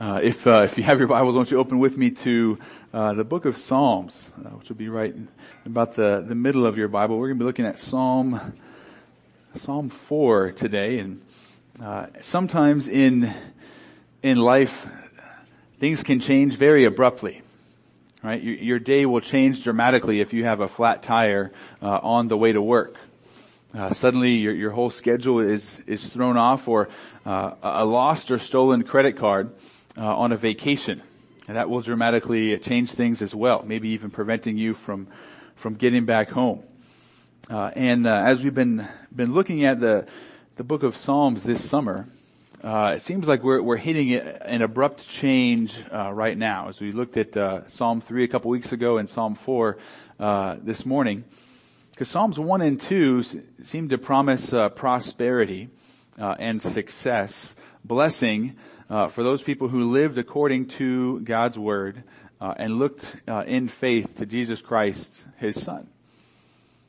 Uh, if uh, if you have your Bibles, won't you open with me to uh, the book of Psalms, uh, which will be right about the the middle of your Bible. We're going to be looking at Psalm Psalm four today, and uh, sometimes in in life, things can change very abruptly. Right, your, your day will change dramatically if you have a flat tire uh, on the way to work. Uh, suddenly your, your whole schedule is, is thrown off or uh, a lost or stolen credit card uh, on a vacation. And that will dramatically change things as well, maybe even preventing you from, from getting back home. Uh, and uh, as we've been, been looking at the, the book of Psalms this summer, uh, it seems like we're, we're hitting an abrupt change uh, right now. As we looked at uh, Psalm 3 a couple weeks ago and Psalm 4 uh, this morning, because Psalms 1 and 2 seem to promise prosperity and success, blessing uh, for those people who lived according to God's word uh, and looked uh, in faith to Jesus Christ, His Son.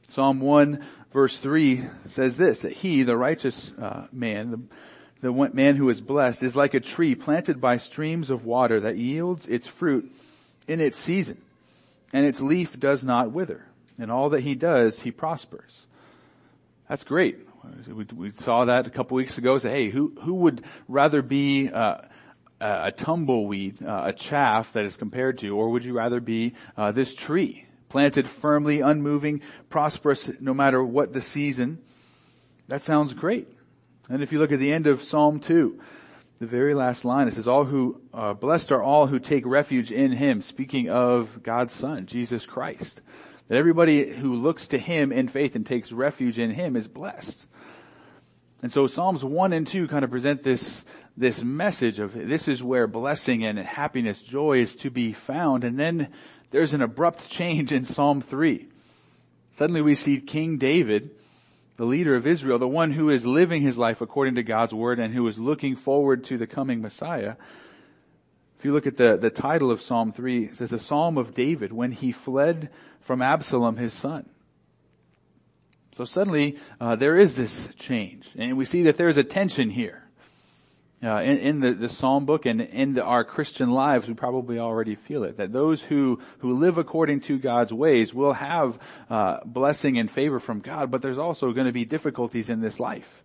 Psalm 1 verse 3 says this, that he, the righteous uh, man, the, the man who is blessed, is like a tree planted by streams of water that yields its fruit in its season, and its leaf does not wither. And all that he does, he prospers. That's great. We, saw that a couple weeks ago. Say, hey, who who would rather be uh, a tumbleweed, uh, a chaff that is compared to, or would you rather be uh, this tree, planted firmly, unmoving, prosperous, no matter what the season? That sounds great. And if you look at the end of Psalm two, the very last line, it says, "All who uh, blessed are all who take refuge in Him." Speaking of God's Son, Jesus Christ. That everybody who looks to Him in faith and takes refuge in Him is blessed. And so Psalms 1 and 2 kind of present this, this message of this is where blessing and happiness, joy is to be found. And then there's an abrupt change in Psalm 3. Suddenly we see King David, the leader of Israel, the one who is living his life according to God's word and who is looking forward to the coming Messiah. If you look at the, the title of Psalm 3, it says a Psalm of David when he fled from Absalom his son. So suddenly uh, there is this change, and we see that there is a tension here. Uh, in, in the, the, Psalm book and in the, our Christian lives, we probably already feel it. That those who who live according to God's ways will have uh, blessing and favor from God, but there's also going to be difficulties in this life.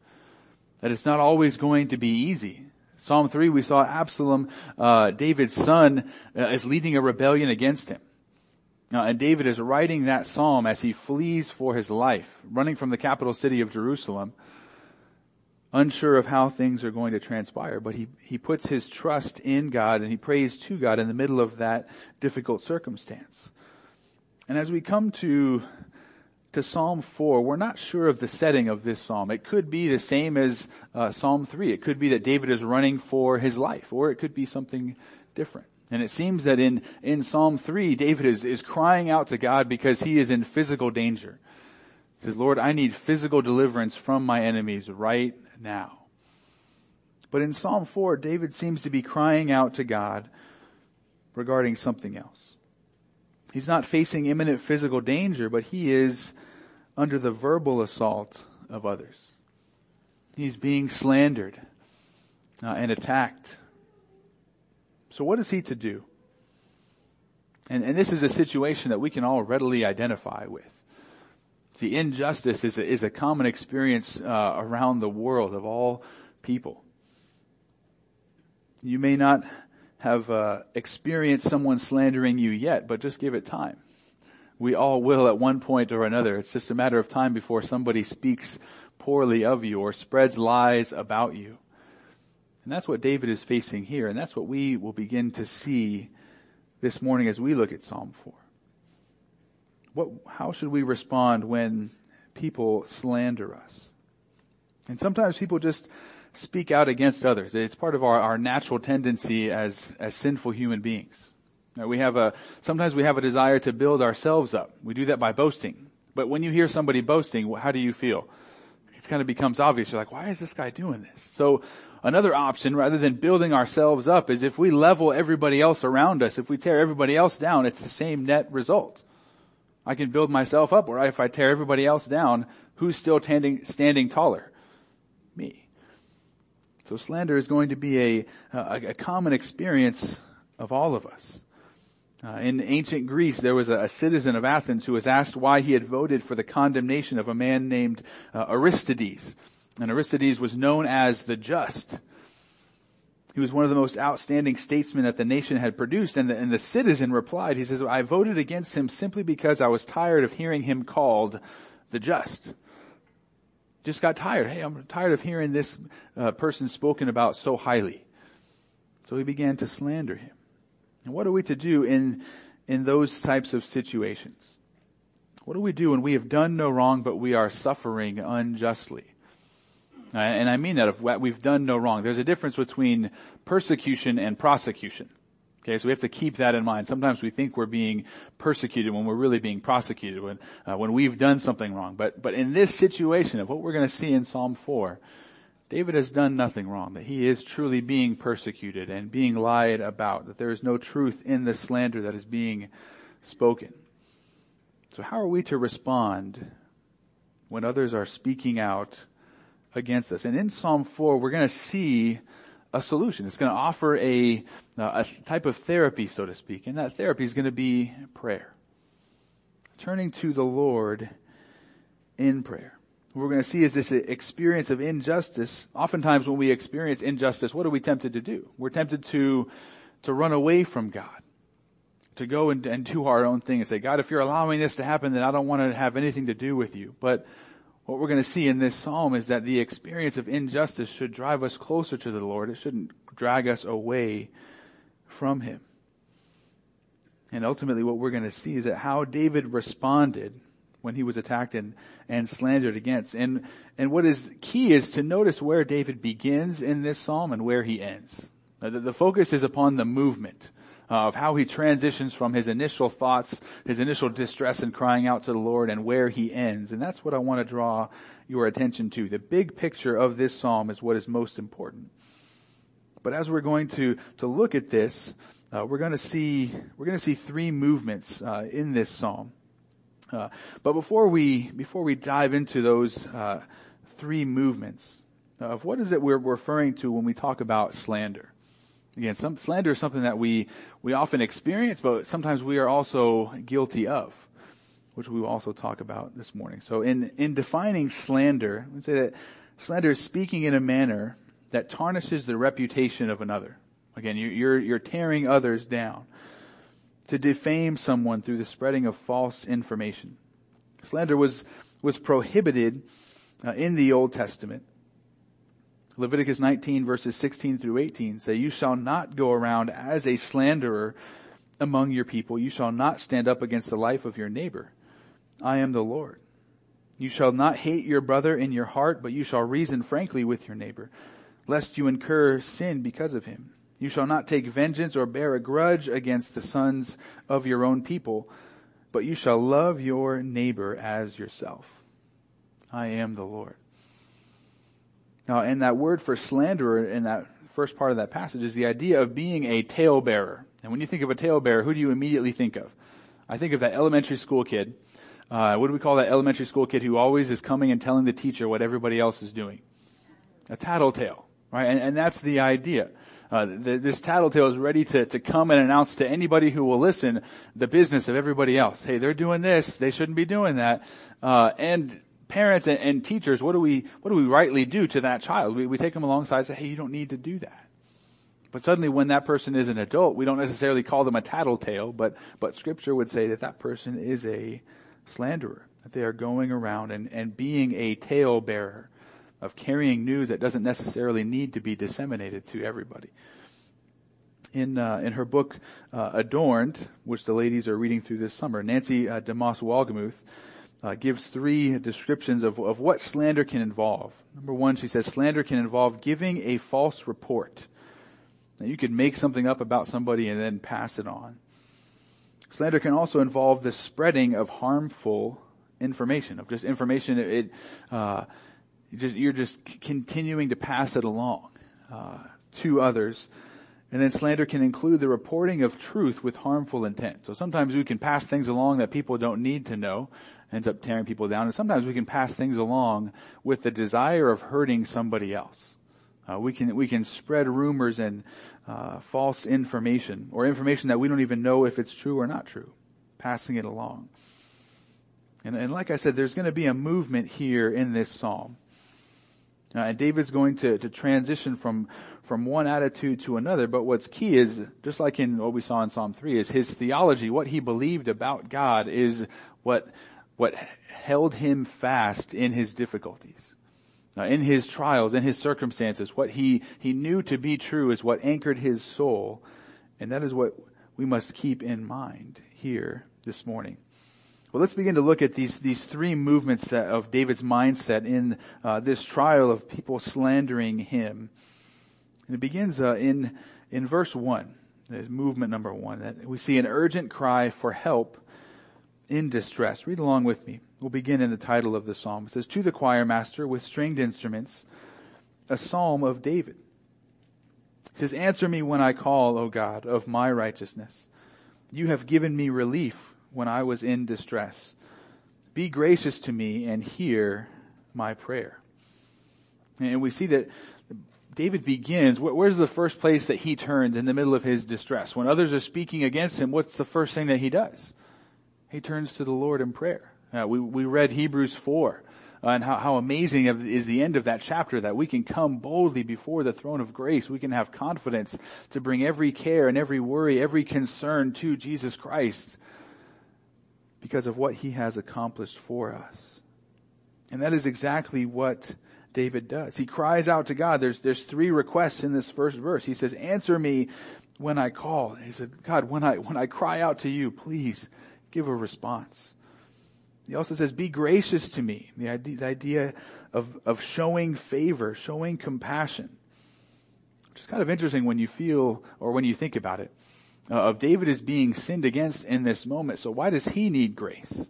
That it's not always going to be easy. Psalm three, we saw Absalom, uh, David's son, uh, is leading a rebellion against him. Uh, and David is writing that psalm as he flees for his life, running from the capital city of Jerusalem, unsure of how things are going to transpire. But he, he puts his trust in God and he prays to God in the middle of that difficult circumstance. And as we come to, to Psalm 4, we're not sure of the setting of this psalm. It could be the same as uh, Psalm 3. It could be that David is running for his life, or it could be something different. And it seems that in, in Psalm 3, David is, is crying out to God because he is in physical danger. He says, Lord, I need physical deliverance from my enemies right now. But in Psalm 4, David seems to be crying out to God regarding something else. He's not facing imminent physical danger, but he is under the verbal assault of others. He's being slandered uh, and attacked so what is he to do? And, and this is a situation that we can all readily identify with. See, injustice is a, is a common experience uh, around the world of all people. You may not have uh, experienced someone slandering you yet, but just give it time. We all will at one point or another. It's just a matter of time before somebody speaks poorly of you or spreads lies about you. And that's what David is facing here, and that's what we will begin to see this morning as we look at Psalm 4. What, how should we respond when people slander us? And sometimes people just speak out against others. It's part of our, our natural tendency as, as sinful human beings. We have a, sometimes we have a desire to build ourselves up. We do that by boasting. But when you hear somebody boasting, how do you feel? It kind of becomes obvious. You're like, why is this guy doing this? So Another option, rather than building ourselves up, is if we level everybody else around us, if we tear everybody else down, it's the same net result. I can build myself up, or if I tear everybody else down, who's still standing, standing taller? Me. So slander is going to be a, a, a common experience of all of us. Uh, in ancient Greece, there was a, a, citizen of Athens who was asked why he had voted for the condemnation of a man named uh, Aristides. And Aristides was known as the just. He was one of the most outstanding statesmen that the nation had produced, and the, and the citizen replied, he says, I voted against him simply because I was tired of hearing him called the just. Just got tired. Hey, I'm tired of hearing this uh, person spoken about so highly. So he began to slander him. And what are we to do in, in those types of situations? What do we do when we have done no wrong, but we are suffering unjustly? Uh, and I mean that if we've done no wrong. There's a difference between persecution and prosecution. Okay, so we have to keep that in mind. Sometimes we think we're being persecuted when we're really being prosecuted when, uh, when we've done something wrong. But, but in this situation of what we're going to see in Psalm 4, David has done nothing wrong, that he is truly being persecuted and being lied about, that there is no truth in the slander that is being spoken. So how are we to respond when others are speaking out against us? And in Psalm 4, we're going to see a solution. It's going to offer a, a type of therapy, so to speak, and that therapy is going to be prayer. Turning to the Lord in prayer. What we're going to see is this experience of injustice. Oftentimes when we experience injustice, what are we tempted to do? We're tempted to, to run away from God. To go and, and do our own thing and say, God, if you're allowing this to happen, then I don't want to have anything to do with you. But what we're going to see in this psalm is that the experience of injustice should drive us closer to the Lord. It shouldn't drag us away from Him. And ultimately what we're going to see is that how David responded when he was attacked and, and slandered against. And, and what is key is to notice where David begins in this psalm and where he ends. The, the focus is upon the movement uh, of how he transitions from his initial thoughts, his initial distress and crying out to the Lord and where he ends. And that's what I want to draw your attention to. The big picture of this psalm is what is most important. But as we're going to, to look at this, uh, we're going to see, we're going to see three movements, uh, in this psalm. Uh, but before we, before we dive into those, uh, three movements of what is it we're referring to when we talk about slander? Again, some, slander is something that we, we often experience, but sometimes we are also guilty of, which we will also talk about this morning. So in, in defining slander, let's say that slander is speaking in a manner that tarnishes the reputation of another. Again, you, you're, you're tearing others down. To defame someone through the spreading of false information. Slander was, was prohibited uh, in the Old Testament. Leviticus 19 verses 16 through 18 say, you shall not go around as a slanderer among your people. You shall not stand up against the life of your neighbor. I am the Lord. You shall not hate your brother in your heart, but you shall reason frankly with your neighbor, lest you incur sin because of him. You shall not take vengeance or bear a grudge against the sons of your own people, but you shall love your neighbor as yourself. I am the Lord. Now, and that word for slanderer in that first part of that passage is the idea of being a talebearer. And when you think of a talebearer, who do you immediately think of? I think of that elementary school kid. Uh, what do we call that elementary school kid who always is coming and telling the teacher what everybody else is doing? A tattletale, right? And, and that's the idea. Uh, the, this tattletale is ready to, to come and announce to anybody who will listen the business of everybody else. Hey, they're doing this. They shouldn't be doing that. Uh, and parents and, and, teachers, what do we, what do we rightly do to that child? We, we take them alongside and say, hey, you don't need to do that. But suddenly when that person is an adult, we don't necessarily call them a tattletale, but, but scripture would say that that person is a slanderer, that they are going around and, and being a tale bearer of carrying news that doesn't necessarily need to be disseminated to everybody. In, uh, in her book, uh, Adorned, which the ladies are reading through this summer, Nancy uh, DeMoss Wolgemuth, uh, gives three descriptions of, of what slander can involve. Number one, she says slander can involve giving a false report. Now you could make something up about somebody and then pass it on. Slander can also involve the spreading of harmful information, of just information it, uh, you just, you're just continuing to pass it along uh, to others. And then slander can include the reporting of truth with harmful intent. So sometimes we can pass things along that people don't need to know, ends up tearing people down. And sometimes we can pass things along with the desire of hurting somebody else. Uh, we can we can spread rumors and uh, false information or information that we don't even know if it's true or not true, passing it along. And, and like I said, there's going to be a movement here in this psalm. And David's going to, to transition from, from one attitude to another, but what's key is, just like in what we saw in Psalm 3, is his theology, what he believed about God is what, what held him fast in his difficulties. In his trials, in his circumstances, what he, he knew to be true is what anchored his soul, and that is what we must keep in mind here this morning. Let's begin to look at these, these three movements of David's mindset in uh, this trial of people slandering him. And it begins uh, in, in verse 1, movement number one, that we see an urgent cry for help in distress. Read along with me. We'll begin in the title of the psalm. It says, To the choir master with stringed instruments, a psalm of David. It says, Answer me when I call, O God, of my righteousness. You have given me relief when I was in distress. Be gracious to me and hear my prayer. And we see that David begins, where's the first place that he turns in the middle of his distress? When others are speaking against him, what's the first thing that he does? He turns to the Lord in prayer. We, we read Hebrews 4 uh, and how, how amazing is the end of that chapter that we can come boldly before the throne of grace. We can have confidence to bring every care and every worry, every concern to Jesus Christ because of what he has accomplished for us. And that is exactly what David does. He cries out to God. There's, there's three requests in this first verse. He says, answer me when I call. He said, God, when I, when I cry out to you, please give a response. He also says, be gracious to me. The idea, the idea of, of showing favor, showing compassion. Which is kind of interesting when you feel, or when you think about it. Uh, of David is being sinned against in this moment. So why does he need grace?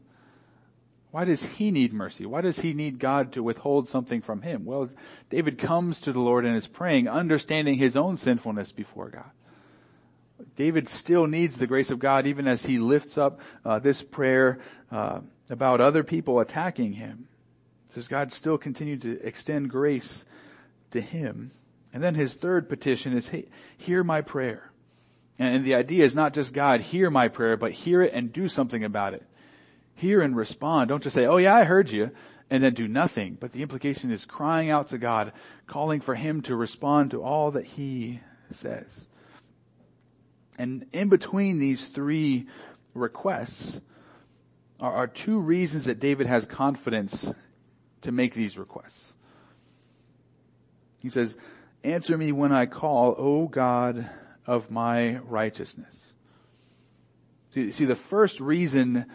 Why does he need mercy? Why does he need God to withhold something from him? Well, David comes to the Lord and is praying, understanding his own sinfulness before God. David still needs the grace of God even as he lifts up uh, this prayer uh, about other people attacking him. Says God still continue to extend grace to him. And then his third petition is, hey, hear my prayer. And the idea is not just God, hear my prayer, but hear it and do something about it. Hear and respond. Don't just say, oh yeah, I heard you, and then do nothing. But the implication is crying out to God, calling for Him to respond to all that He says. And in between these three requests are, are two reasons that David has confidence to make these requests. He says, answer me when I call, O God of my righteousness. See, see, the first reason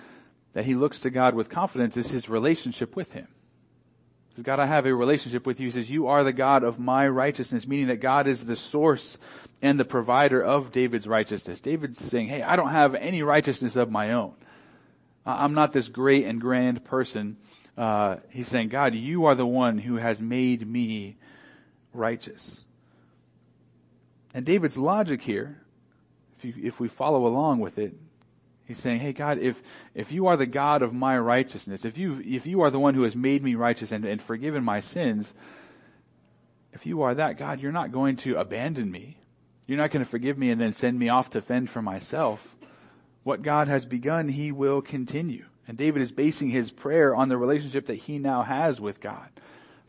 that he looks to God with confidence is his relationship with him. He says, God, I have a relationship with you. He says, you are the God of my righteousness, meaning that God is the source and the provider of David's righteousness. David's saying, hey, I don't have any righteousness of my own. I'm not this great and grand person. Uh, he's saying, God, you are the one who has made me righteous. And David's logic here, if, you, if we follow along with it, he's saying, hey God, if, if you are the God of my righteousness, if you, if you are the one who has made me righteous and, and forgiven my sins, if you are that God, you're not going to abandon me. You're not going to forgive me and then send me off to fend for myself. What God has begun, He will continue. And David is basing his prayer on the relationship that he now has with God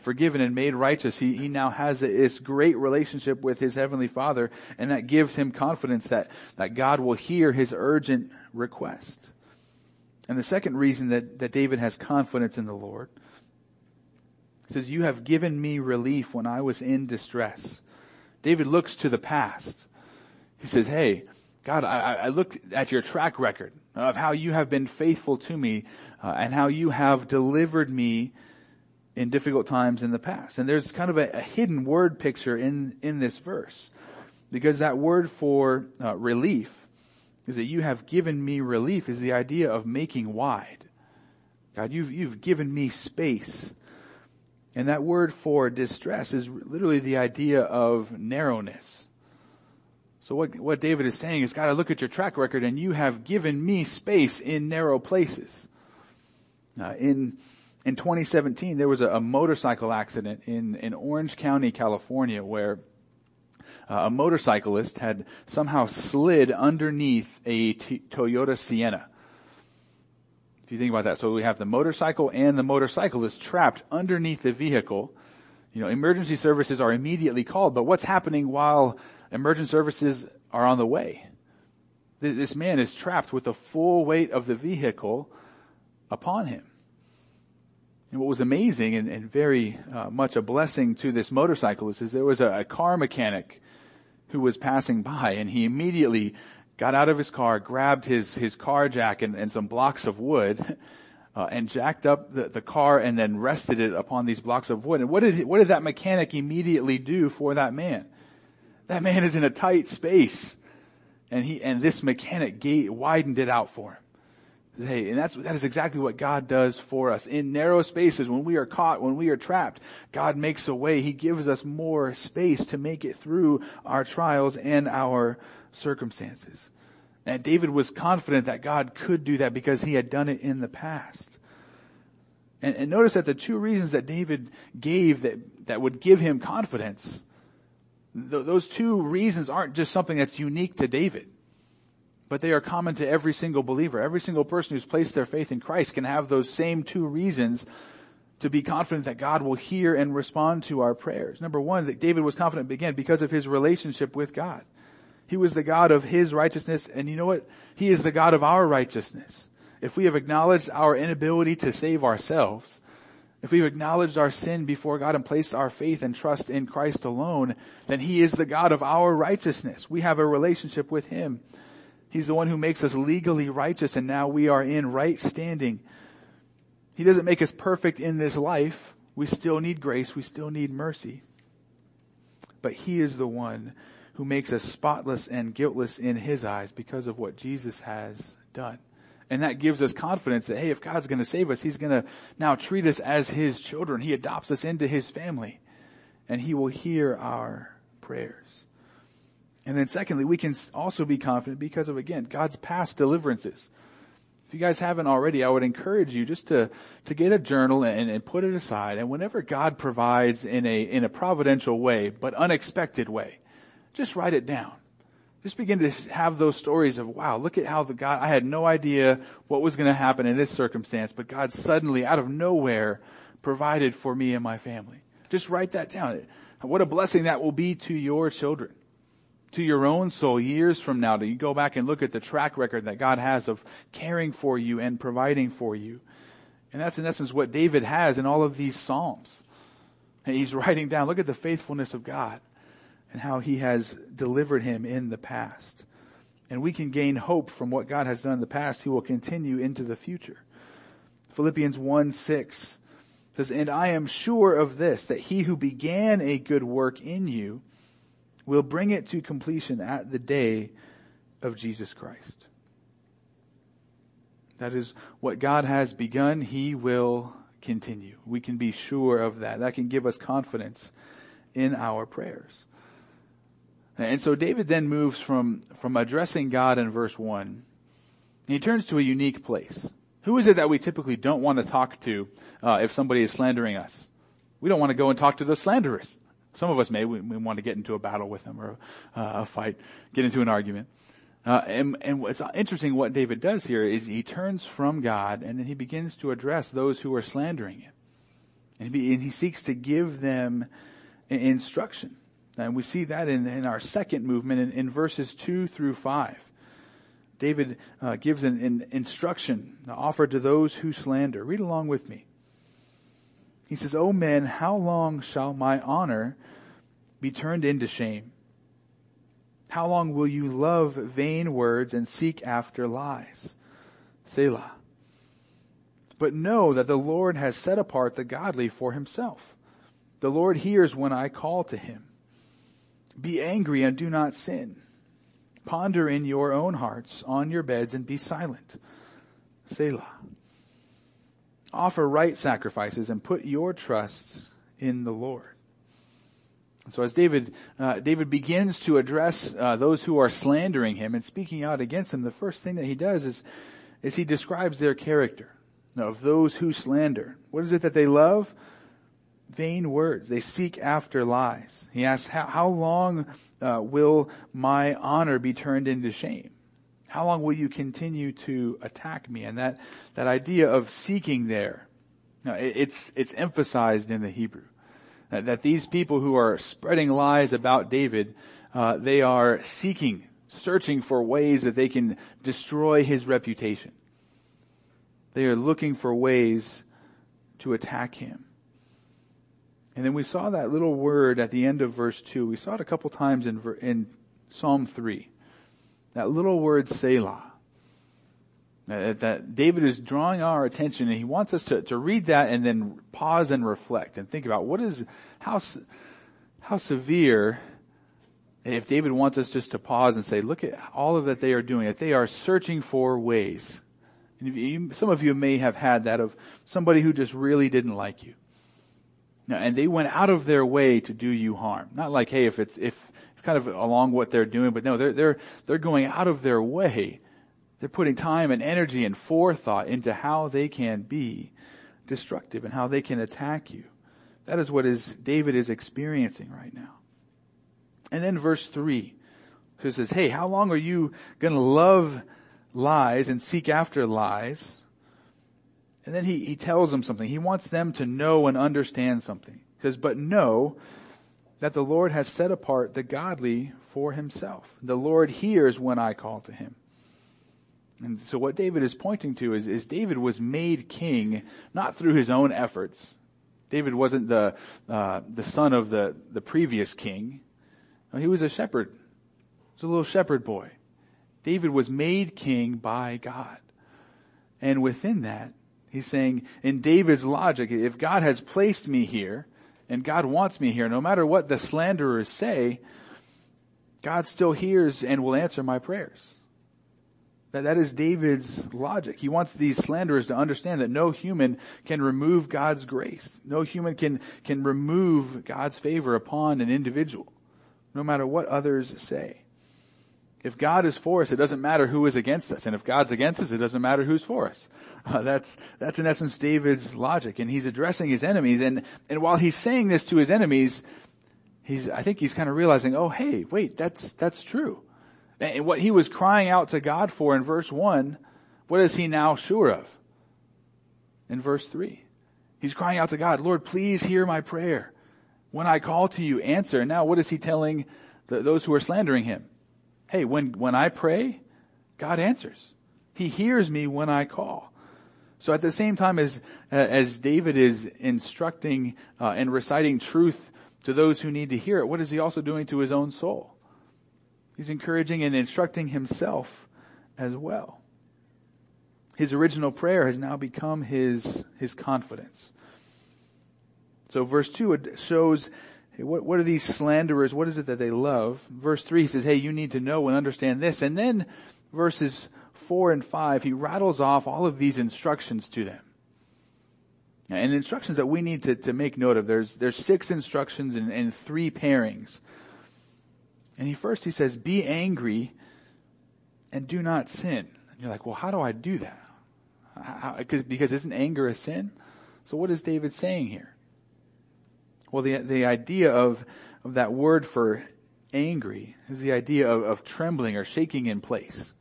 forgiven and made righteous, he, he now has this great relationship with his heavenly father and that gives him confidence that, that God will hear his urgent request. And the second reason that, that David has confidence in the Lord says, you have given me relief when I was in distress. David looks to the past. He says, hey, God, I, I looked at your track record of how you have been faithful to me uh, and how you have delivered me in difficult times in the past. And there's kind of a, a hidden word picture in, in this verse. Because that word for uh, relief is that you have given me relief is the idea of making wide. God, you've, you've given me space. And that word for distress is literally the idea of narrowness. So what, what David is saying is, God, I look at your track record and you have given me space in narrow places. Uh, in in 2017, there was a, a motorcycle accident in, in Orange County, California, where uh, a motorcyclist had somehow slid underneath a T- Toyota Sienna. If you think about that, so we have the motorcycle and the motorcyclist trapped underneath the vehicle. You know, emergency services are immediately called, but what's happening while emergency services are on the way? This man is trapped with the full weight of the vehicle upon him. And what was amazing and, and very uh, much a blessing to this motorcyclist is there was a, a car mechanic who was passing by and he immediately got out of his car, grabbed his, his car jack and, and some blocks of wood, uh, and jacked up the, the car and then rested it upon these blocks of wood. And what did, what did that mechanic immediately do for that man? That man is in a tight space. And he, and this mechanic gate widened it out for him. Hey, and that's, that is exactly what God does for us. In narrow spaces, when we are caught, when we are trapped, God makes a way. He gives us more space to make it through our trials and our circumstances. And David was confident that God could do that because he had done it in the past. And, and notice that the two reasons that David gave that, that would give him confidence, th- those two reasons aren't just something that's unique to David but they are common to every single believer. Every single person who's placed their faith in Christ can have those same two reasons to be confident that God will hear and respond to our prayers. Number one, that David was confident again because of his relationship with God. He was the God of his righteousness, and you know what? He is the God of our righteousness. If we have acknowledged our inability to save ourselves, if we've acknowledged our sin before God and placed our faith and trust in Christ alone, then He is the God of our righteousness. We have a relationship with Him. He's the one who makes us legally righteous and now we are in right standing. He doesn't make us perfect in this life. We still need grace. We still need mercy. But He is the one who makes us spotless and guiltless in His eyes because of what Jesus has done. And that gives us confidence that, hey, if God's gonna save us, He's gonna now treat us as His children. He adopts us into His family. And He will hear our prayers. And then secondly, we can also be confident because of, again, God's past deliverances. If you guys haven't already, I would encourage you just to, to get a journal and, and put it aside. And whenever God provides in a, in a providential way, but unexpected way, just write it down. Just begin to have those stories of, wow, look at how the God, I had no idea what was going to happen in this circumstance, but God suddenly out of nowhere provided for me and my family. Just write that down. What a blessing that will be to your children to your own soul years from now you go back and look at the track record that God has of caring for you and providing for you. And that's in essence what David has in all of these Psalms. And he's writing down, look at the faithfulness of God and how he has delivered him in the past. And we can gain hope from what God has done in the past. He will continue into the future. Philippians 1 6 says, And I am sure of this, that he who began a good work in you will bring it to completion at the day of Jesus Christ. That is what God has begun, He will continue. We can be sure of that. That can give us confidence in our prayers. And so David then moves from, from addressing God in verse 1, he turns to a unique place. Who is it that we typically don't want to talk to uh, if somebody is slandering us? We don't want to go and talk to the slanderers. Some of us may, we, we want to get into a battle with them or uh, a fight, get into an argument. Uh, and, and what's interesting what David does here is he turns from God and then he begins to address those who are slandering him. And he, and he seeks to give them instruction. And we see that in, in our second movement in, in, verses two through five. David uh, gives an, an instruction offered to those who slander. Read along with me. He says, O men, how long shall my honor be turned into shame? How long will you love vain words and seek after lies? Selah. But know that the Lord has set apart the godly for himself. The Lord hears when I call to him. Be angry and do not sin. Ponder in your own hearts on your beds and be silent. Selah offer right sacrifices and put your trust in the Lord. So as David, uh, David begins to address uh, those who are slandering him and speaking out against him, the first thing that he does is, is he describes their character. now, of those who slander. What is it that they love? Vain words. They seek after lies. He asks, how, how long uh, will my honor be turned into shame? How long will you continue to attack me? And that, that idea of seeking there, it's, it's emphasized in the Hebrew. That, that these people who are spreading lies about David, uh, they are seeking, searching for ways that they can destroy his reputation. They are looking for ways to attack him. And then we saw that little word at the end of verse 2. We saw it a couple times in, in Psalm 3. That little word Selah. That David is drawing our attention and he wants us to, to read that and then pause and reflect and think about what is, how, how severe if David wants us just to pause and say, look at all of that they are doing, that they are searching for ways you, some of you may have had that of somebody who just really didn't like you. And they went out of their way to do you harm. Not like, hey, if it's, if kind of along what they're doing, but no, they're, they're, they're going out of their way. They're putting time and energy and forethought into how they can be destructive and how they can attack you. That is what is, David is experiencing right now. And then verse three, who says, hey, how long are you gonna love lies and seek after lies. And then he, he tells them something. He wants them to know and understand something. He says, but know that the Lord has set apart the godly for himself. The Lord hears when I call to him. And so what David is pointing to is, is David was made king not through his own efforts. David wasn't the, uh, the son of the, the previous king. he was a shepherd. He was a little shepherd boy. David was made king by God. And within that, he's saying, in David's logic, if God has placed me here, and God wants me here, no matter what the slanderers say, God still hears and will answer my prayers. That, that is David's logic. He wants these slanderers to understand that no human can remove God's grace. No human can, can remove God's favor upon an individual, no matter what others say. If God is for us, it doesn't matter who is against us. And if God's against us, it doesn't matter who's for us. Uh, that's, that's in essence David's logic. And he's addressing his enemies. And, and while he's saying this to his enemies, he's, I think he's kind of realizing, oh hey, wait, that's, that's true. And what he was crying out to God for in verse one, what is he now sure of? In verse three. He's crying out to God, Lord, please hear my prayer. When I call to you, answer. Now what is he telling the, those who are slandering him? Hey, when, when I pray, God answers. He hears me when I call. So at the same time as, as David is instructing uh, and reciting truth to those who need to hear it, what is he also doing to his own soul? He's encouraging and instructing himself as well. His original prayer has now become his, his confidence. So verse 2 shows Hey, what, what are these slanderers? What is it that they love? Verse 3 says, hey, you need to know and understand this. And then verses 4 and 5, he rattles off all of these instructions to them. And instructions that we need to, to make note of. There's, there's six instructions and, and three pairings. And he first, he says, be angry and do not sin. And you're like, well, how do I do that? How, because isn't anger a sin? So what is David saying here? Well, the, the idea of, of that word for angry is the idea of, of trembling or shaking in place.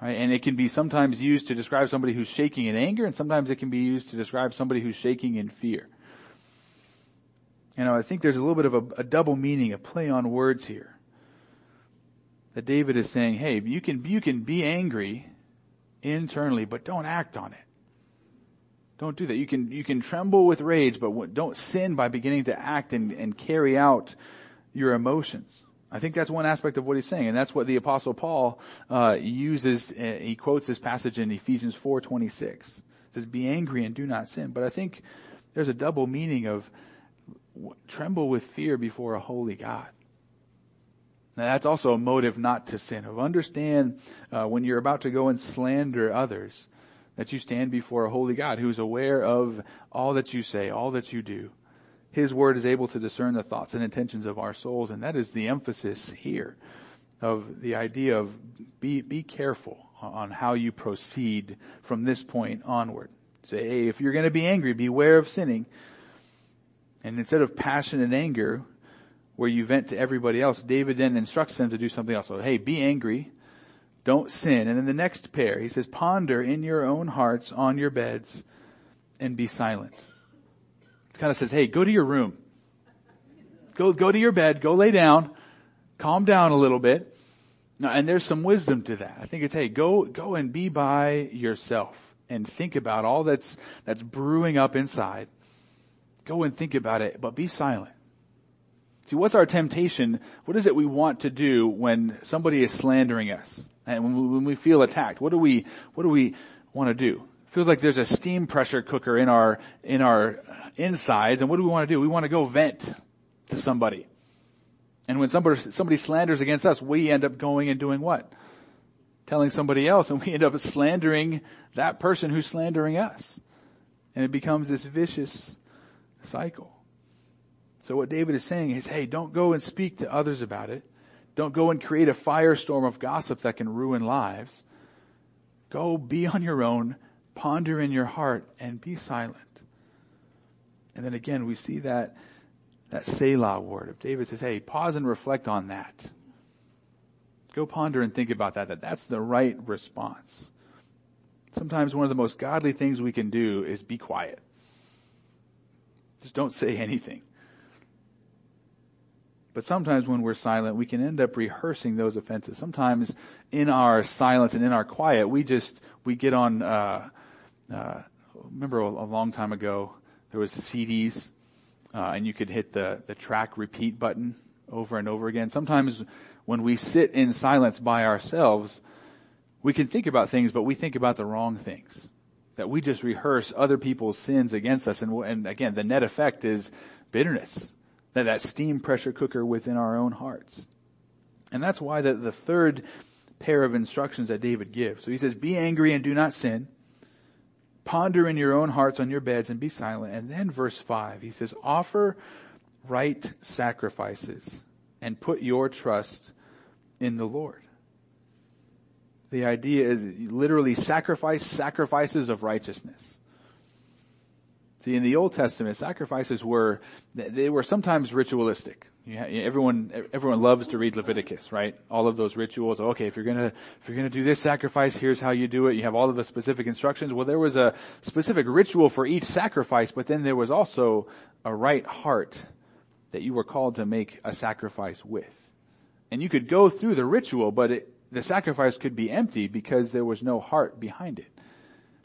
Right? And it can be sometimes used to describe somebody who's shaking in anger, and sometimes it can be used to describe somebody who's shaking in fear. You know, I think there's a little bit of a, a double meaning, a play on words here. That David is saying, hey, you can, you can be angry internally, but don't act on it. Don't do that. You can, you can tremble with rage, but don't sin by beginning to act and, and carry out your emotions. I think that's one aspect of what he's saying, and that's what the apostle Paul, uh, uses, uh, he quotes this passage in Ephesians 4.26. It says, be angry and do not sin. But I think there's a double meaning of tremble with fear before a holy God. Now that's also a motive not to sin, of understand, uh, when you're about to go and slander others, that you stand before a holy God who is aware of all that you say, all that you do. His word is able to discern the thoughts and intentions of our souls, and that is the emphasis here of the idea of be, be careful on how you proceed from this point onward. Say, hey, if you're going to be angry, beware of sinning. And instead of passion and anger, where you vent to everybody else, David then instructs them to do something else. So, hey, be angry, don't sin. And then the next pair, he says, ponder in your own hearts on your beds and be silent. It kind of says, hey, go to your room. Go, go to your bed, go lay down, calm down a little bit. And there's some wisdom to that. I think it's, hey, go, go and be by yourself and think about all that's, that's brewing up inside. Go and think about it, but be silent. See, what's our temptation? What is it we want to do when somebody is slandering us? And when we, when we feel attacked, what do we, what do we want to do? It feels like there's a steam pressure cooker in our, in our insides, and what do we want to do? We want to go vent to somebody. And when somebody, somebody slanders against us, we end up going and doing what? Telling somebody else and we end up slandering that person who's slandering us. And it becomes this vicious cycle. So what David is saying is, hey, don't go and speak to others about it. Don't go and create a firestorm of gossip that can ruin lives. Go be on your own, ponder in your heart, and be silent. And then again, we see that that Selah word of David says, hey, pause and reflect on that. Go ponder and think about that, that that's the right response. Sometimes one of the most godly things we can do is be quiet. Just don't say anything. But sometimes when we're silent, we can end up rehearsing those offenses. Sometimes in our silence and in our quiet, we just, we get on, uh, uh, remember a, a long time ago, there was CDs uh, and you could hit the, the track repeat button over and over again. Sometimes when we sit in silence by ourselves, we can think about things, but we think about the wrong things. That we just rehearse other people's sins against us. And, and again, the net effect is bitterness. That, that steam pressure cooker within our own hearts. And that's why the, the third pair of instructions that David gives. So he says, be angry and do not sin. Ponder in your own hearts on your beds and be silent. And then verse five, he says, offer right sacrifices and put your trust in the Lord. The idea is literally sacrifice, sacrifices of righteousness. See, in the Old Testament, sacrifices were, they were sometimes ritualistic. everyone, everyone loves to read Leviticus, right? All of those rituals. Oh, okay, if you're gonna, if you're gonna do this sacrifice, here's how you do it. You have all of the specific instructions. Well, there was a specific ritual for each sacrifice, but then there was also a right heart that you were called to make a sacrifice with. And you could go through the ritual, but it, the sacrifice could be empty because there was no heart behind it.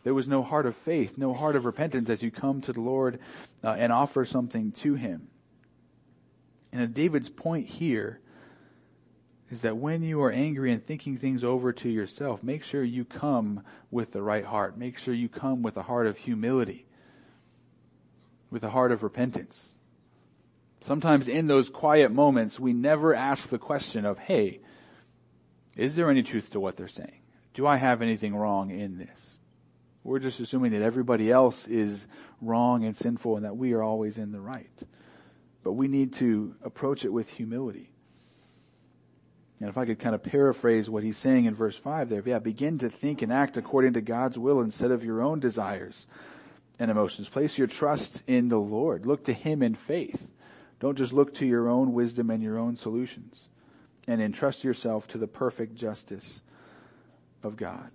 There was no heart of faith, no heart of repentance as you come to the Lord uh, and offer something to Him. And David's point here is that when you are angry and thinking things over to yourself, make sure you come with the right heart. Make sure you come with a heart of humility, with a heart of repentance. Sometimes in those quiet moments, we never ask the question of, hey, is there any truth to what they're saying? Do I have anything wrong in this? We're just assuming that everybody else is wrong and sinful and that we are always in the right. But we need to approach it with humility. And if I could kind of paraphrase what he's saying in verse 5 there, yeah, begin to think and act according to God's will instead of your own desires and emotions. Place your trust in the Lord. Look to Him in faith. Don't just look to your own wisdom and your own solutions. And entrust yourself to the perfect justice of God.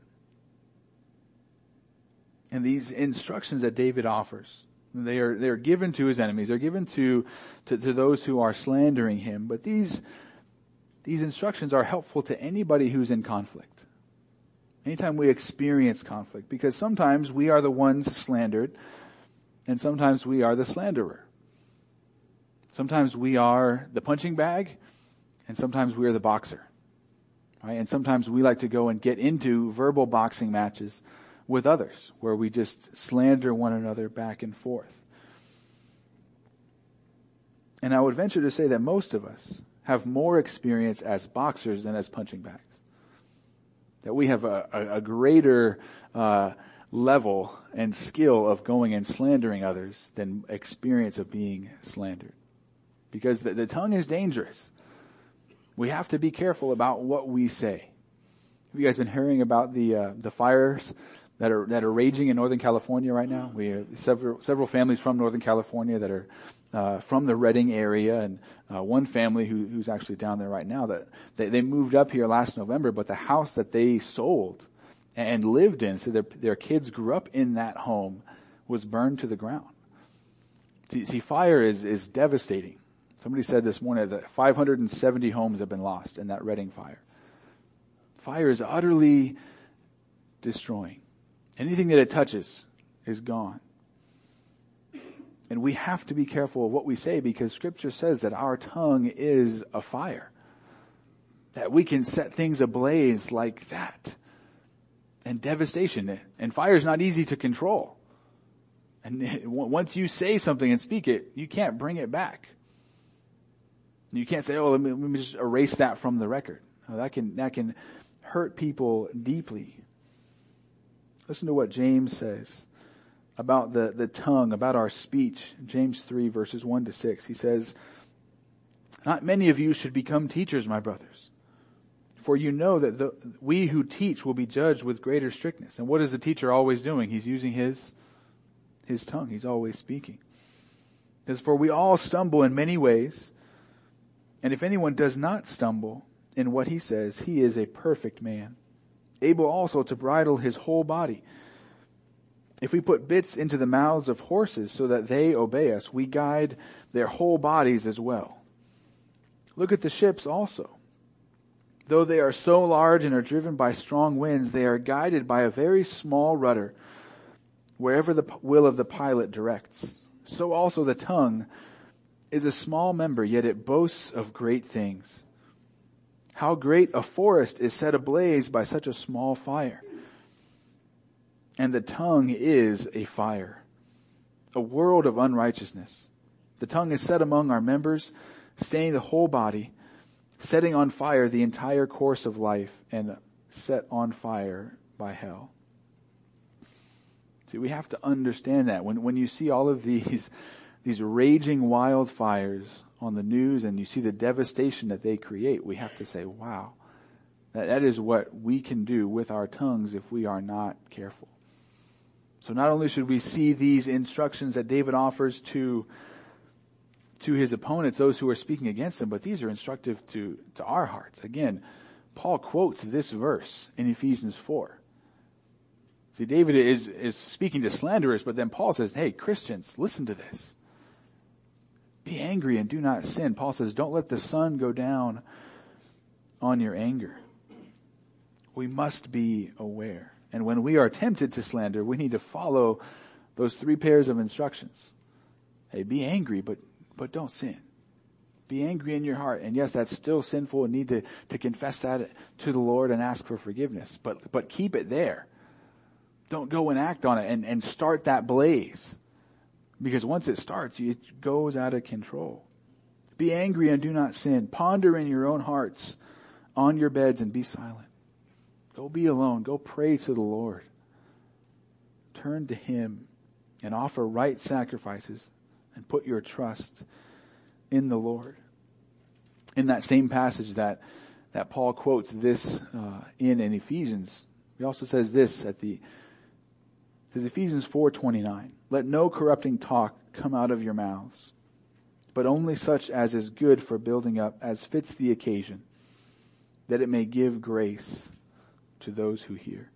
And these instructions that David offers, they are, they are given to his enemies. They're given to, to, to those who are slandering him. But these, these instructions are helpful to anybody who's in conflict. Anytime we experience conflict, because sometimes we are the ones slandered, and sometimes we are the slanderer. Sometimes we are the punching bag, and sometimes we are the boxer. Right? And sometimes we like to go and get into verbal boxing matches with others, where we just slander one another back and forth. And I would venture to say that most of us have more experience as boxers than as punching bags. That we have a, a, a greater uh, level and skill of going and slandering others than experience of being slandered. Because the, the tongue is dangerous. We have to be careful about what we say. Have you guys been hearing about the uh, the fires that are, that are raging in Northern California right now. We have several, several families from Northern California that are, uh, from the Redding area and, uh, one family who, who's actually down there right now that they, they moved up here last November, but the house that they sold and lived in, so their, their kids grew up in that home, was burned to the ground. See, see fire is, is devastating. Somebody said this morning that 570 homes have been lost in that Redding fire. Fire is utterly destroying. Anything that it touches is gone. And we have to be careful of what we say because scripture says that our tongue is a fire. That we can set things ablaze like that. And devastation. And fire is not easy to control. And once you say something and speak it, you can't bring it back. You can't say, oh, let me, let me just erase that from the record. that can, that can hurt people deeply. Listen to what James says about the, the tongue, about our speech. James 3 verses 1 to 6. He says, Not many of you should become teachers, my brothers. For you know that the, we who teach will be judged with greater strictness. And what is the teacher always doing? He's using his, his tongue. He's always speaking. Because for we all stumble in many ways. And if anyone does not stumble in what he says, he is a perfect man able also to bridle his whole body. If we put bits into the mouths of horses so that they obey us, we guide their whole bodies as well. Look at the ships also. Though they are so large and are driven by strong winds, they are guided by a very small rudder wherever the will of the pilot directs. So also the tongue is a small member, yet it boasts of great things. How great a forest is set ablaze by such a small fire. And the tongue is a fire, a world of unrighteousness. The tongue is set among our members, staining the whole body, setting on fire the entire course of life, and set on fire by hell. See, we have to understand that. When, when you see all of these, these raging wildfires on the news and you see the devastation that they create, we have to say, wow, that, that is what we can do with our tongues if we are not careful. So not only should we see these instructions that David offers to, to his opponents, those who are speaking against him, but these are instructive to, to our hearts. Again, Paul quotes this verse in Ephesians 4. See, David is, is speaking to slanderers, but then Paul says, hey, Christians, listen to this. Be angry and do not sin. Paul says, don't let the sun go down on your anger. We must be aware. And when we are tempted to slander, we need to follow those three pairs of instructions. Hey, be angry, but, but don't sin. Be angry in your heart. And yes, that's still sinful and need to, to confess that to the Lord and ask for forgiveness. But, but keep it there. Don't go and act on it and, and start that blaze. Because once it starts, it goes out of control. Be angry and do not sin. Ponder in your own hearts on your beds and be silent. Go be alone. Go pray to the Lord. Turn to Him and offer right sacrifices and put your trust in the Lord. In that same passage that, that Paul quotes this uh, in in Ephesians, he also says this at the says Ephesians 4:29, "Let no corrupting talk come out of your mouths, but only such as is good for building up as fits the occasion, that it may give grace to those who hear."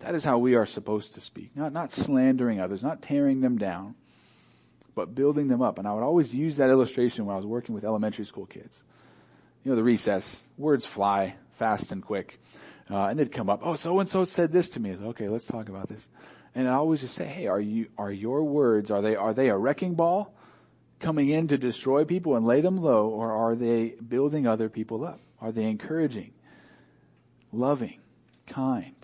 That is how we are supposed to speak. Not not slandering others, not tearing them down, but building them up. And I would always use that illustration when I was working with elementary school kids. You know, the recess, words fly fast and quick. Uh, and they'd come up, oh, so and so said this to me. Said, okay, let's talk about this. And I always just say, hey, are you, are your words, are they, are they a wrecking ball coming in to destroy people and lay them low, or are they building other people up? Are they encouraging, loving, kind?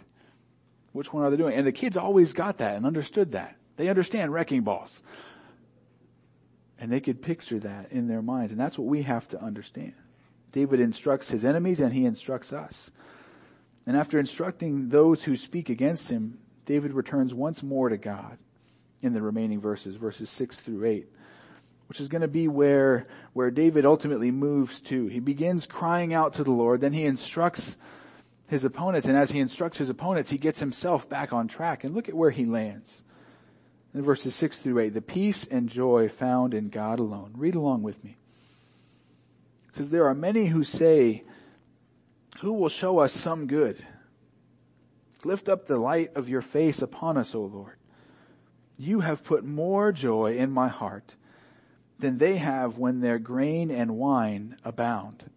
Which one are they doing? And the kids always got that and understood that. They understand wrecking balls. And they could picture that in their minds. And that's what we have to understand. David instructs his enemies and he instructs us. And after instructing those who speak against him, David returns once more to God in the remaining verses, verses 6 through 8, which is going to be where, where David ultimately moves to. He begins crying out to the Lord, then he instructs his opponents, and as he instructs his opponents, he gets himself back on track. And look at where he lands. In verses 6 through 8, the peace and joy found in God alone. Read along with me. It says, There are many who say, Who will show us some good? Lift up the light of your face upon us, O Lord. You have put more joy in my heart than they have when their grain and wine abound.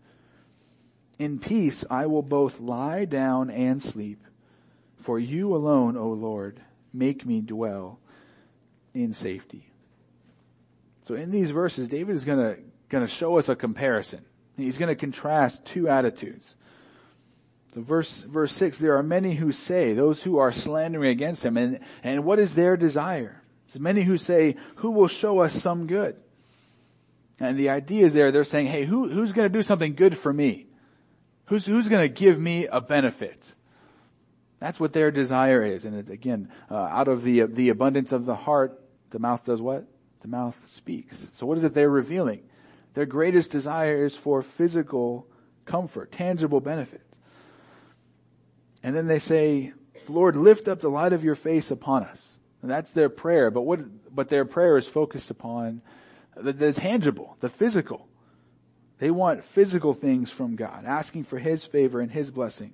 In peace I will both lie down and sleep, for you alone, O Lord, make me dwell in safety. So in these verses, David is gonna, gonna show us a comparison. He's gonna contrast two attitudes. So verse, verse six, there are many who say, those who are slandering against him, and, and what is their desire? There's many who say, who will show us some good? And the idea is there, they're saying, hey, who, who's gonna do something good for me? Who's, who's gonna give me a benefit? That's what their desire is. And it, again, uh, out of the, the abundance of the heart, the mouth does what? The mouth speaks. So what is it they're revealing? Their greatest desire is for physical comfort, tangible benefit. And then they say, Lord, lift up the light of your face upon us. And that's their prayer. But what, but their prayer is focused upon the, the tangible, the physical. They want physical things from God, asking for His favor and His blessing.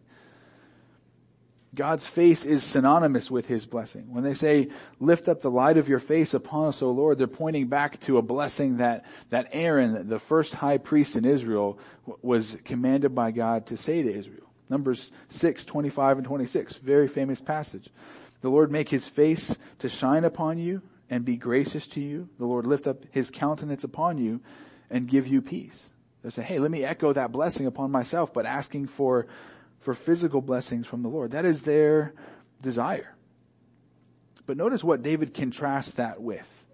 God's face is synonymous with His blessing. When they say, lift up the light of your face upon us, O Lord, they're pointing back to a blessing that, that Aaron, the first high priest in Israel, was commanded by God to say to Israel. Numbers 6, 25 and 26. Very famous passage. The Lord make his face to shine upon you and be gracious to you. The Lord lift up his countenance upon you and give you peace. They say, hey, let me echo that blessing upon myself, but asking for, for physical blessings from the Lord. That is their desire. But notice what David contrasts that with.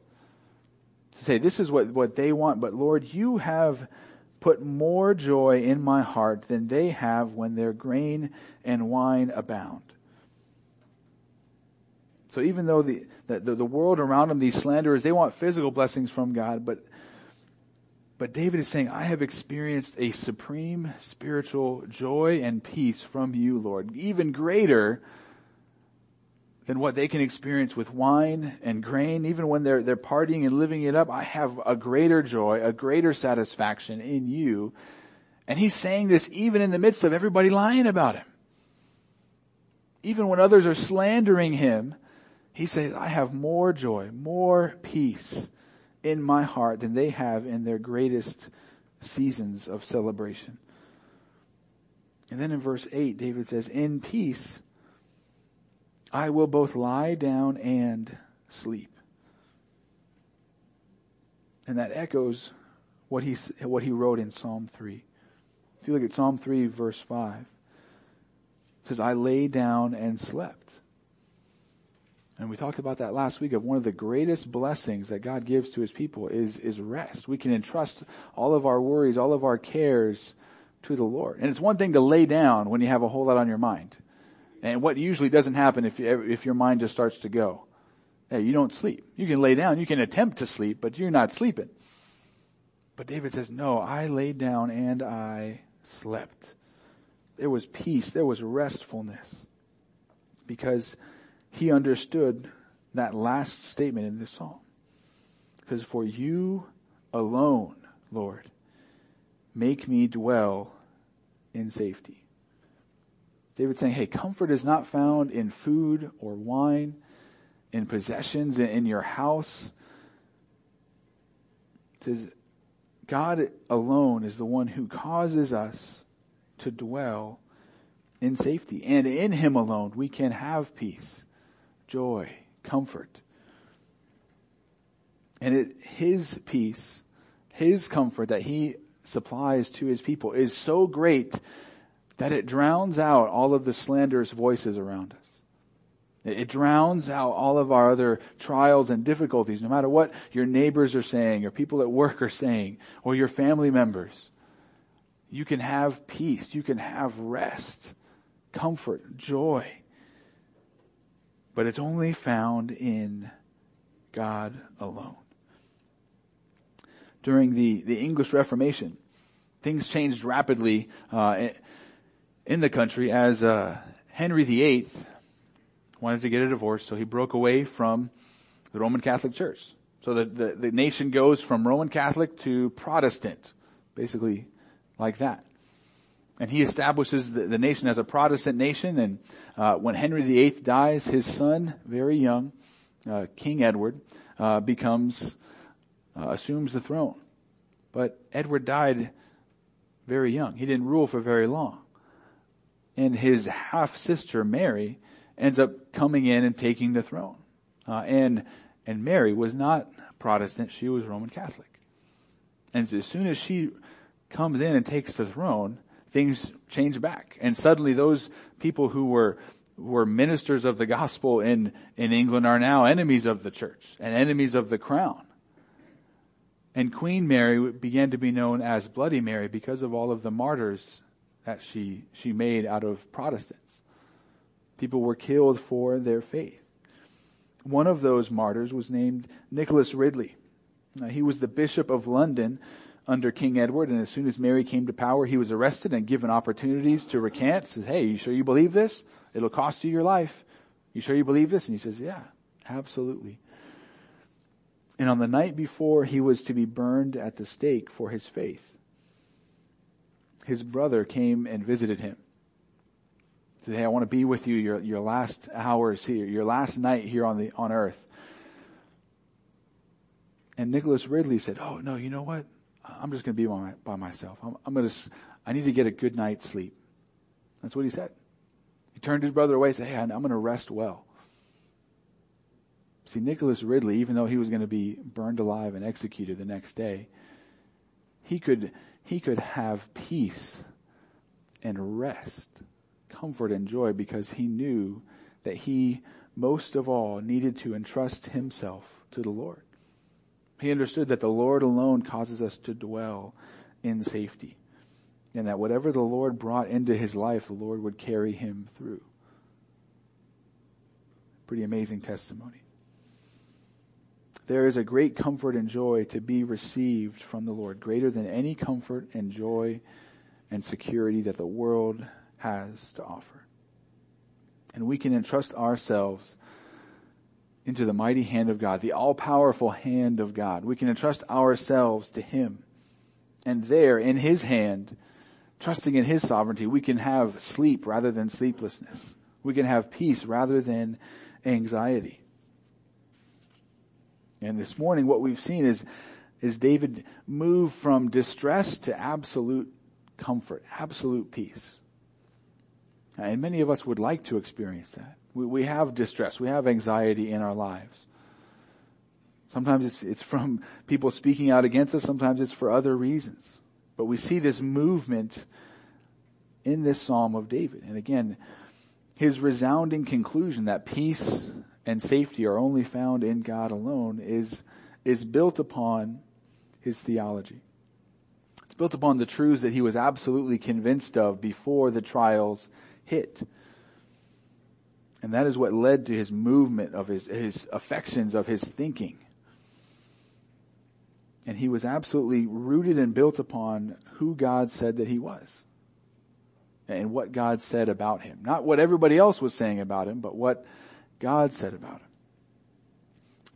To say, this is what, what they want, but Lord, you have put more joy in my heart than they have when their grain and wine abound. So even though the, the, the world around them, these slanderers, they want physical blessings from God, but, but David is saying, I have experienced a supreme spiritual joy and peace from you, Lord, even greater than what they can experience with wine and grain. Even when they're, they're partying and living it up, I have a greater joy, a greater satisfaction in you. And he's saying this even in the midst of everybody lying about him. Even when others are slandering him, he says, I have more joy, more peace in my heart than they have in their greatest seasons of celebration. And then in verse 8, David says, in peace, I will both lie down and sleep. And that echoes what he, what he wrote in Psalm 3. If you look at Psalm 3 verse 5, says, I lay down and slept. And we talked about that last week of one of the greatest blessings that God gives to his people is, is rest. We can entrust all of our worries, all of our cares to the Lord. And it's one thing to lay down when you have a whole lot on your mind. And what usually doesn't happen if, if your mind just starts to go. Hey, you don't sleep. You can lay down, you can attempt to sleep, but you're not sleeping. But David says, no, I laid down and I slept. There was peace, there was restfulness. Because he understood that last statement in this psalm. Because for you alone, Lord, make me dwell in safety. David saying, hey, comfort is not found in food or wine, in possessions, in your house. It says, God alone is the one who causes us to dwell in safety. And in Him alone, we can have peace, joy, comfort. And it, His peace, His comfort that He supplies to His people is so great that it drowns out all of the slanderous voices around us. It drowns out all of our other trials and difficulties, no matter what your neighbors are saying or people at work are saying or your family members. You can have peace. You can have rest, comfort, joy. But it's only found in God alone. During the, the English Reformation, things changed rapidly. Uh, in the country as uh, Henry VIII wanted to get a divorce, so he broke away from the Roman Catholic Church. So the, the, the nation goes from Roman Catholic to Protestant, basically like that. And he establishes the, the nation as a Protestant nation, and uh, when Henry VIII dies, his son, very young, uh, King Edward, uh, becomes, uh, assumes the throne. But Edward died very young. He didn't rule for very long. And his half sister, Mary, ends up coming in and taking the throne. Uh, and, and Mary was not Protestant, she was Roman Catholic. And as soon as she comes in and takes the throne, things change back. And suddenly those people who were were ministers of the gospel in, in England are now enemies of the church and enemies of the crown. And Queen Mary began to be known as Bloody Mary because of all of the martyrs that she, she made out of Protestants. People were killed for their faith. One of those martyrs was named Nicholas Ridley. Now, he was the Bishop of London under King Edward, and as soon as Mary came to power, he was arrested and given opportunities to recant. Says, "Hey, you sure you believe this? It'll cost you your life. You sure you believe this?" And he says, "Yeah, absolutely." And on the night before he was to be burned at the stake for his faith, his brother came and visited him. He Said, Hey, I want to be with you your, your last hours here, your last night here on the, on earth. And Nicholas Ridley said, Oh, no, you know what? I'm just going to be by, by myself. I'm, I'm going to, I need to get a good night's sleep. That's what he said. He turned his brother away and said, Hey, I'm going to rest well. See, Nicholas Ridley, even though he was going to be burned alive and executed the next day, he could, he could have peace and rest, comfort and joy because he knew that he most of all needed to entrust himself to the Lord. He understood that the Lord alone causes us to dwell in safety and that whatever the Lord brought into his life, the Lord would carry him through. Pretty amazing testimony. There is a great comfort and joy to be received from the Lord, greater than any comfort and joy and security that the world has to offer. And we can entrust ourselves into the mighty hand of God, the all-powerful hand of God. We can entrust ourselves to Him. And there, in His hand, trusting in His sovereignty, we can have sleep rather than sleeplessness. We can have peace rather than anxiety. And this morning what we've seen is, is David move from distress to absolute comfort, absolute peace. And many of us would like to experience that. We, we have distress, we have anxiety in our lives. Sometimes it's, it's from people speaking out against us, sometimes it's for other reasons. But we see this movement in this Psalm of David. And again, his resounding conclusion that peace and safety are only found in God alone is, is built upon his theology. It's built upon the truths that he was absolutely convinced of before the trials hit. And that is what led to his movement of his, his affections, of his thinking. And he was absolutely rooted and built upon who God said that he was. And what God said about him. Not what everybody else was saying about him, but what God said about him.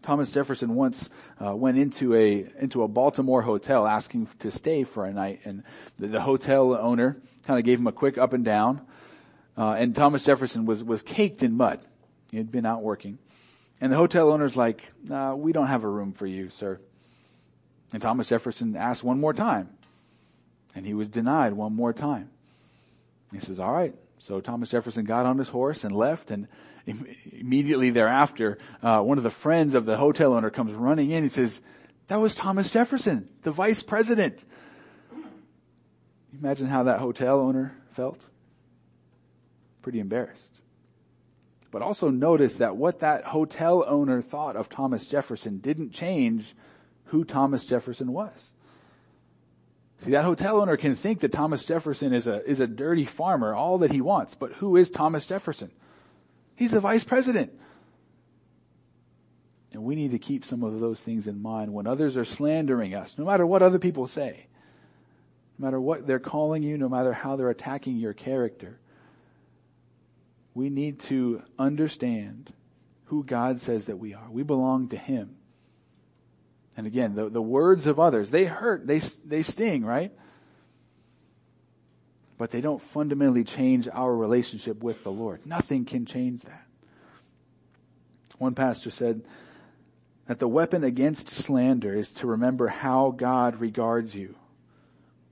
Thomas Jefferson once uh, went into a into a Baltimore hotel asking to stay for a night, and the, the hotel owner kind of gave him a quick up and down. Uh, and Thomas Jefferson was was caked in mud. He had been out working, and the hotel owner's like, uh, "We don't have a room for you, sir." And Thomas Jefferson asked one more time, and he was denied one more time. He says, "All right." So Thomas Jefferson got on his horse and left, and immediately thereafter, uh, one of the friends of the hotel owner comes running in. He says, "That was Thomas Jefferson, the vice president." Imagine how that hotel owner felt. Pretty embarrassed. But also notice that what that hotel owner thought of Thomas Jefferson didn't change who Thomas Jefferson was. See, that hotel owner can think that Thomas Jefferson is a, is a dirty farmer, all that he wants, but who is Thomas Jefferson? He's the vice president. And we need to keep some of those things in mind when others are slandering us, no matter what other people say. No matter what they're calling you, no matter how they're attacking your character, we need to understand who God says that we are. We belong to Him. And again, the, the words of others, they hurt, they, they sting, right? But they don't fundamentally change our relationship with the Lord. Nothing can change that. One pastor said that the weapon against slander is to remember how God regards you.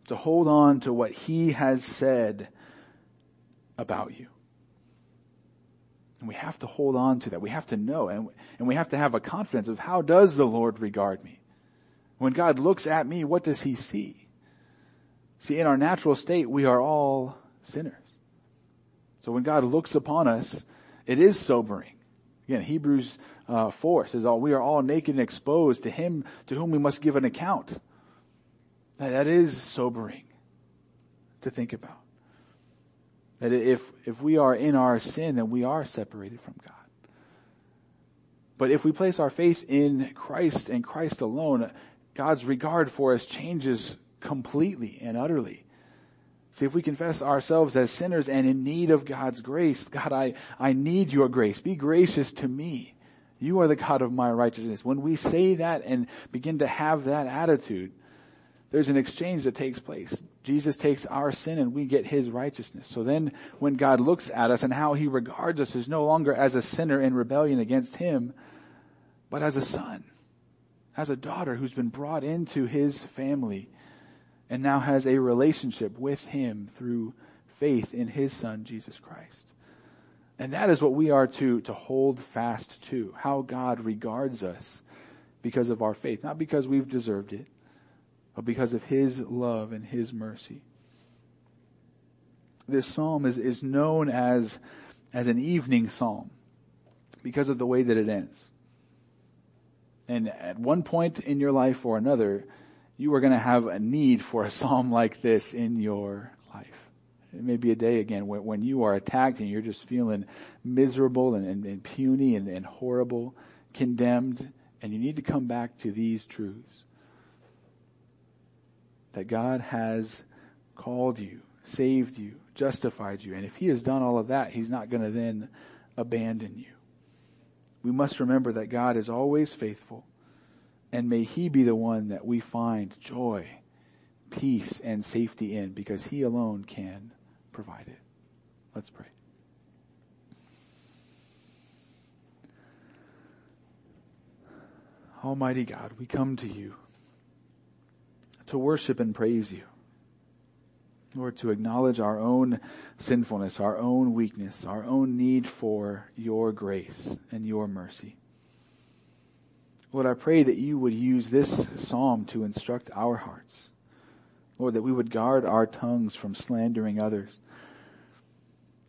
To hold on to what He has said about you. And we have to hold on to that. We have to know and, and we have to have a confidence of how does the Lord regard me? When God looks at me, what does he see? See, in our natural state, we are all sinners. So when God looks upon us, it is sobering. Again, Hebrews uh, 4 says, "All we are all naked and exposed to Him to whom we must give an account." That is sobering to think about. That if, if we are in our sin, then we are separated from God. But if we place our faith in Christ and Christ alone, God's regard for us changes completely and utterly. See, if we confess ourselves as sinners and in need of God's grace, God, I, I need your grace. Be gracious to me. You are the God of my righteousness. When we say that and begin to have that attitude, there's an exchange that takes place. Jesus takes our sin and we get his righteousness. So then when God looks at us and how he regards us is no longer as a sinner in rebellion against him, but as a son, as a daughter who's been brought into his family and now has a relationship with him through faith in his son, Jesus Christ. And that is what we are to, to hold fast to, how God regards us because of our faith, not because we've deserved it, but because of His love and His mercy. This psalm is, is known as, as an evening psalm because of the way that it ends. And at one point in your life or another, you are going to have a need for a psalm like this in your life. It may be a day again when, when you are attacked and you're just feeling miserable and, and, and puny and, and horrible, condemned, and you need to come back to these truths that God has called you, saved you, justified you. And if he has done all of that, he's not going to then abandon you. We must remember that God is always faithful and may he be the one that we find joy, peace, and safety in because he alone can provide it. Let's pray. Almighty God, we come to you to worship and praise you. Lord, to acknowledge our own sinfulness, our own weakness, our own need for your grace and your mercy. Lord, I pray that you would use this psalm to instruct our hearts. Lord, that we would guard our tongues from slandering others.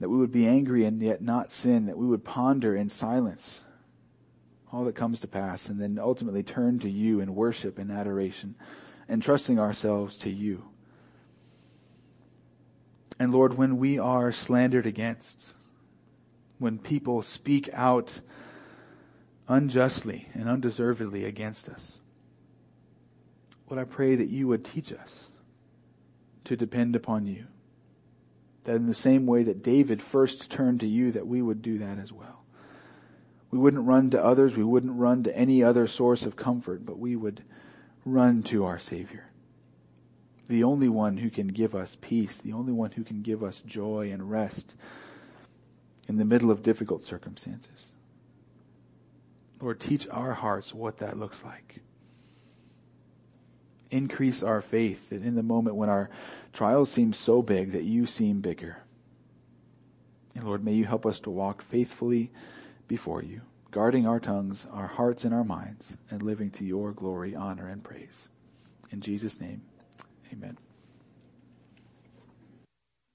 That we would be angry and yet not sin. That we would ponder in silence all that comes to pass and then ultimately turn to you in worship and adoration entrusting ourselves to you. And Lord, when we are slandered against, when people speak out unjustly and undeservedly against us, Lord, I pray that you would teach us to depend upon you. That in the same way that David first turned to you, that we would do that as well. We wouldn't run to others, we wouldn't run to any other source of comfort, but we would run to our Savior. The only one who can give us peace, the only one who can give us joy and rest in the middle of difficult circumstances. Lord, teach our hearts what that looks like. Increase our faith that in the moment when our trials seem so big that you seem bigger. And Lord, may you help us to walk faithfully before you guarding our tongues, our hearts, and our minds, and living to your glory, honor, and praise. In Jesus' name, amen.